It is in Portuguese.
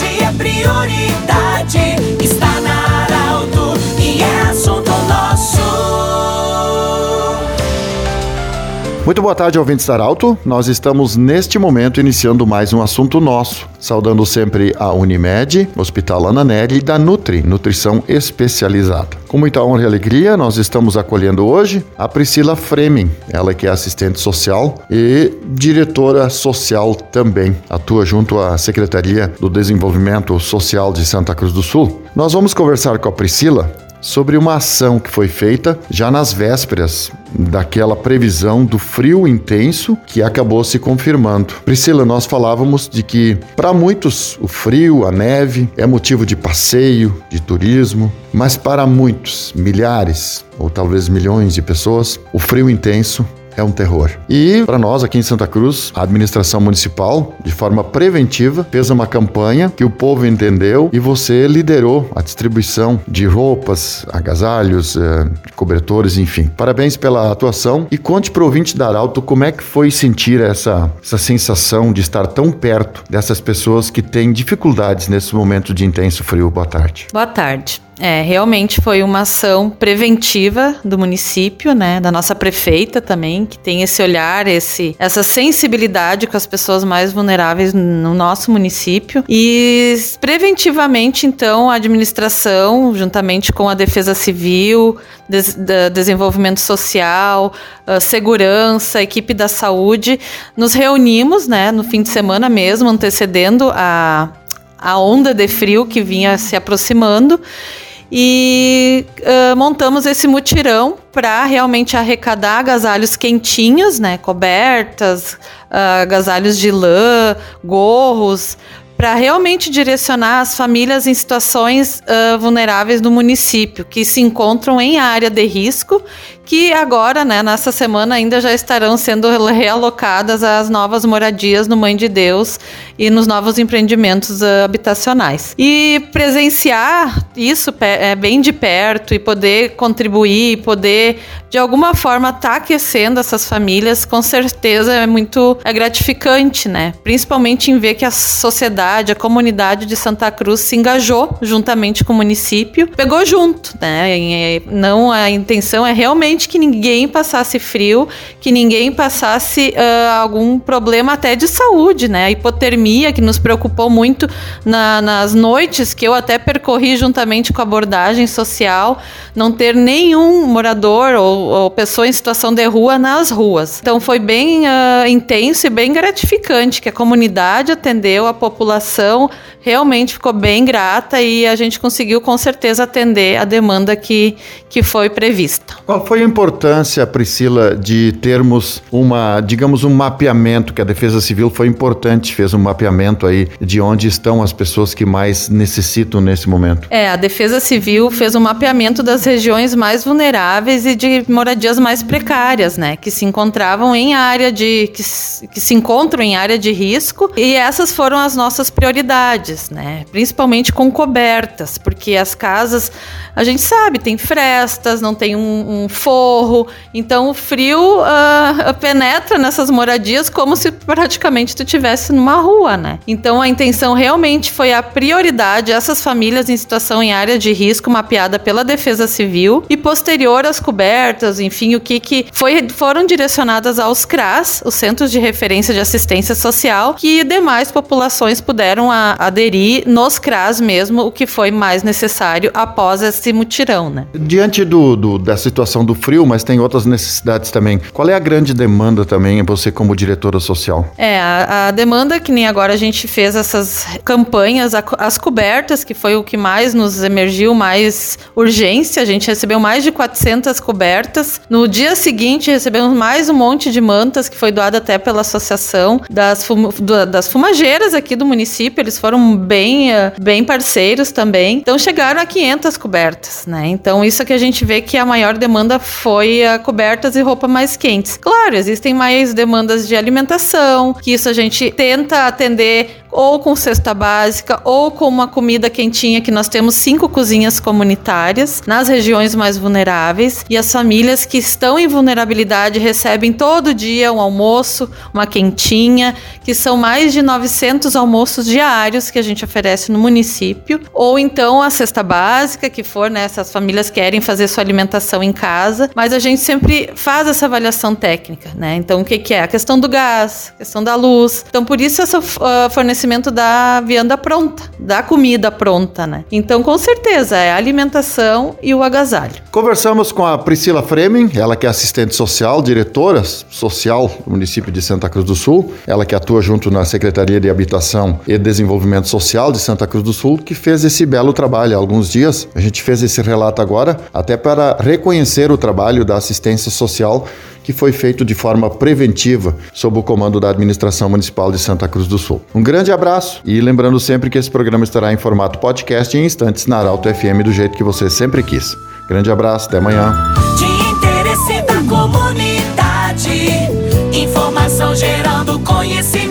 é prioridade. Muito boa tarde, ouvintes da Arauto. Nós estamos neste momento iniciando mais um assunto nosso. Saudando sempre a Unimed, Hospital Ana Nery e da Nutri, Nutrição Especializada. Com muita honra e alegria, nós estamos acolhendo hoje a Priscila Fremen, ela que é assistente social e diretora social também. Atua junto à Secretaria do Desenvolvimento Social de Santa Cruz do Sul. Nós vamos conversar com a Priscila sobre uma ação que foi feita já nas vésperas daquela previsão do frio intenso que acabou se confirmando. Priscila, nós falávamos de que para muitos o frio, a neve é motivo de passeio, de turismo, mas para muitos, milhares ou talvez milhões de pessoas, o frio intenso é um terror. E para nós aqui em Santa Cruz, a administração municipal, de forma preventiva, fez uma campanha que o povo entendeu e você liderou a distribuição de roupas, agasalhos, eh, cobertores, enfim. Parabéns pela atuação e conte para o ouvinte da Arauto como é que foi sentir essa, essa sensação de estar tão perto dessas pessoas que têm dificuldades nesse momento de intenso frio. Boa tarde. Boa tarde. É, realmente foi uma ação preventiva do município, né, da nossa prefeita também, que tem esse olhar, esse, essa sensibilidade com as pessoas mais vulneráveis no nosso município. E preventivamente, então, a administração, juntamente com a Defesa Civil, des, da, Desenvolvimento Social, segurança, equipe da saúde, nos reunimos, né, no fim de semana mesmo, antecedendo a a onda de frio que vinha se aproximando e uh, montamos esse mutirão para realmente arrecadar agasalhos quentinhos, né, cobertas, uh, agasalhos de lã, gorros, para realmente direcionar as famílias em situações uh, vulneráveis do município, que se encontram em área de risco que agora, né, nessa semana ainda já estarão sendo realocadas as novas moradias no Mãe de Deus e nos novos empreendimentos uh, habitacionais. E presenciar isso é, bem de perto e poder contribuir, poder de alguma forma estar tá aquecendo essas famílias, com certeza é muito é gratificante, né? Principalmente em ver que a sociedade, a comunidade de Santa Cruz se engajou juntamente com o município, pegou junto, né? E não a intenção é realmente realmente que ninguém passasse frio, que ninguém passasse uh, algum problema até de saúde, né? A hipotermia, que nos preocupou muito na, nas noites, que eu até percorri juntamente com a abordagem social, não ter nenhum morador ou, ou pessoa em situação de rua nas ruas. Então foi bem uh, intenso e bem gratificante que a comunidade atendeu, a população realmente ficou bem grata e a gente conseguiu com certeza atender a demanda que, que foi prevista. Qual foi a importância, Priscila, de termos uma, digamos, um mapeamento, que a Defesa Civil foi importante, fez um mapeamento aí de onde estão as pessoas que mais necessitam nesse momento? É, a Defesa Civil fez um mapeamento das regiões mais vulneráveis e de moradias mais precárias, né, que se encontravam em área de que, que se encontram em área de risco, e essas foram as nossas prioridades, né? Principalmente com cobertas, porque as casas, a gente sabe, tem frestas, não tem um, um forro, então o frio uh, penetra nessas moradias como se praticamente tu tivesse numa rua, né? Então a intenção realmente foi a prioridade essas famílias em situação em área de risco mapeada pela Defesa Civil e posterior às cobertas, enfim, o que que foi, foram direcionadas aos CRAS, os Centros de Referência de Assistência Social, que demais populações puderam a, aderir nos CRAS mesmo, o que foi mais necessário após esse mutirão, né? Diante do, do da situação do frio, mas tem outras necessidades também. Qual é a grande demanda também, você como diretora social? É, a, a demanda que nem agora a gente fez essas campanhas, a, as cobertas, que foi o que mais nos emergiu, mais urgência. A gente recebeu mais de 400 cobertas. No dia seguinte, recebemos mais um monte de mantas, que foi doada até pela associação das, fum, das fumageiras aqui do município. Eles foram bem, eh, bem parceiros também. Então, chegaram a 500 cobertas, né? Então, isso é que a gente vê que a maior demanda foi a cobertas e roupa mais quentes. Claro, existem mais demandas de alimentação, que isso a gente tenta atender ou com cesta básica, ou com uma comida quentinha, que nós temos cinco cozinhas comunitárias nas regiões mais vulneráveis. E as famílias que estão em vulnerabilidade recebem todo dia um almoço, uma quentinha, que são mais de 900 almoços diários que a gente oferece no município. Ou então a cesta básica, que for, né? Essas famílias querem fazer sua alimentação em casa, mas a gente sempre faz essa avaliação técnica, né? Então, o que, que é? A questão do gás, a questão da luz. Então, por isso, esse uh, fornecimento da vianda pronta, da comida pronta, né? Então, com certeza, é a alimentação e o agasalho. Conversamos com a Priscila Fremen, ela que é assistente social, diretora social do município de Santa Cruz do Sul, ela que atua junto na Secretaria de Habitação e Desenvolvimento Social de Santa Cruz do Sul, que fez esse belo trabalho há alguns dias. A gente fez esse relato agora até para reconhecer o trabalho da assistência social que foi feito de forma preventiva sob o comando da Administração Municipal de Santa Cruz do Sul. Um grande abraço e lembrando sempre que esse programa estará em formato podcast em instantes na Arauto FM do jeito que você sempre quis. Grande abraço, até amanhã. De interesse da comunidade, informação gerando conhecimento.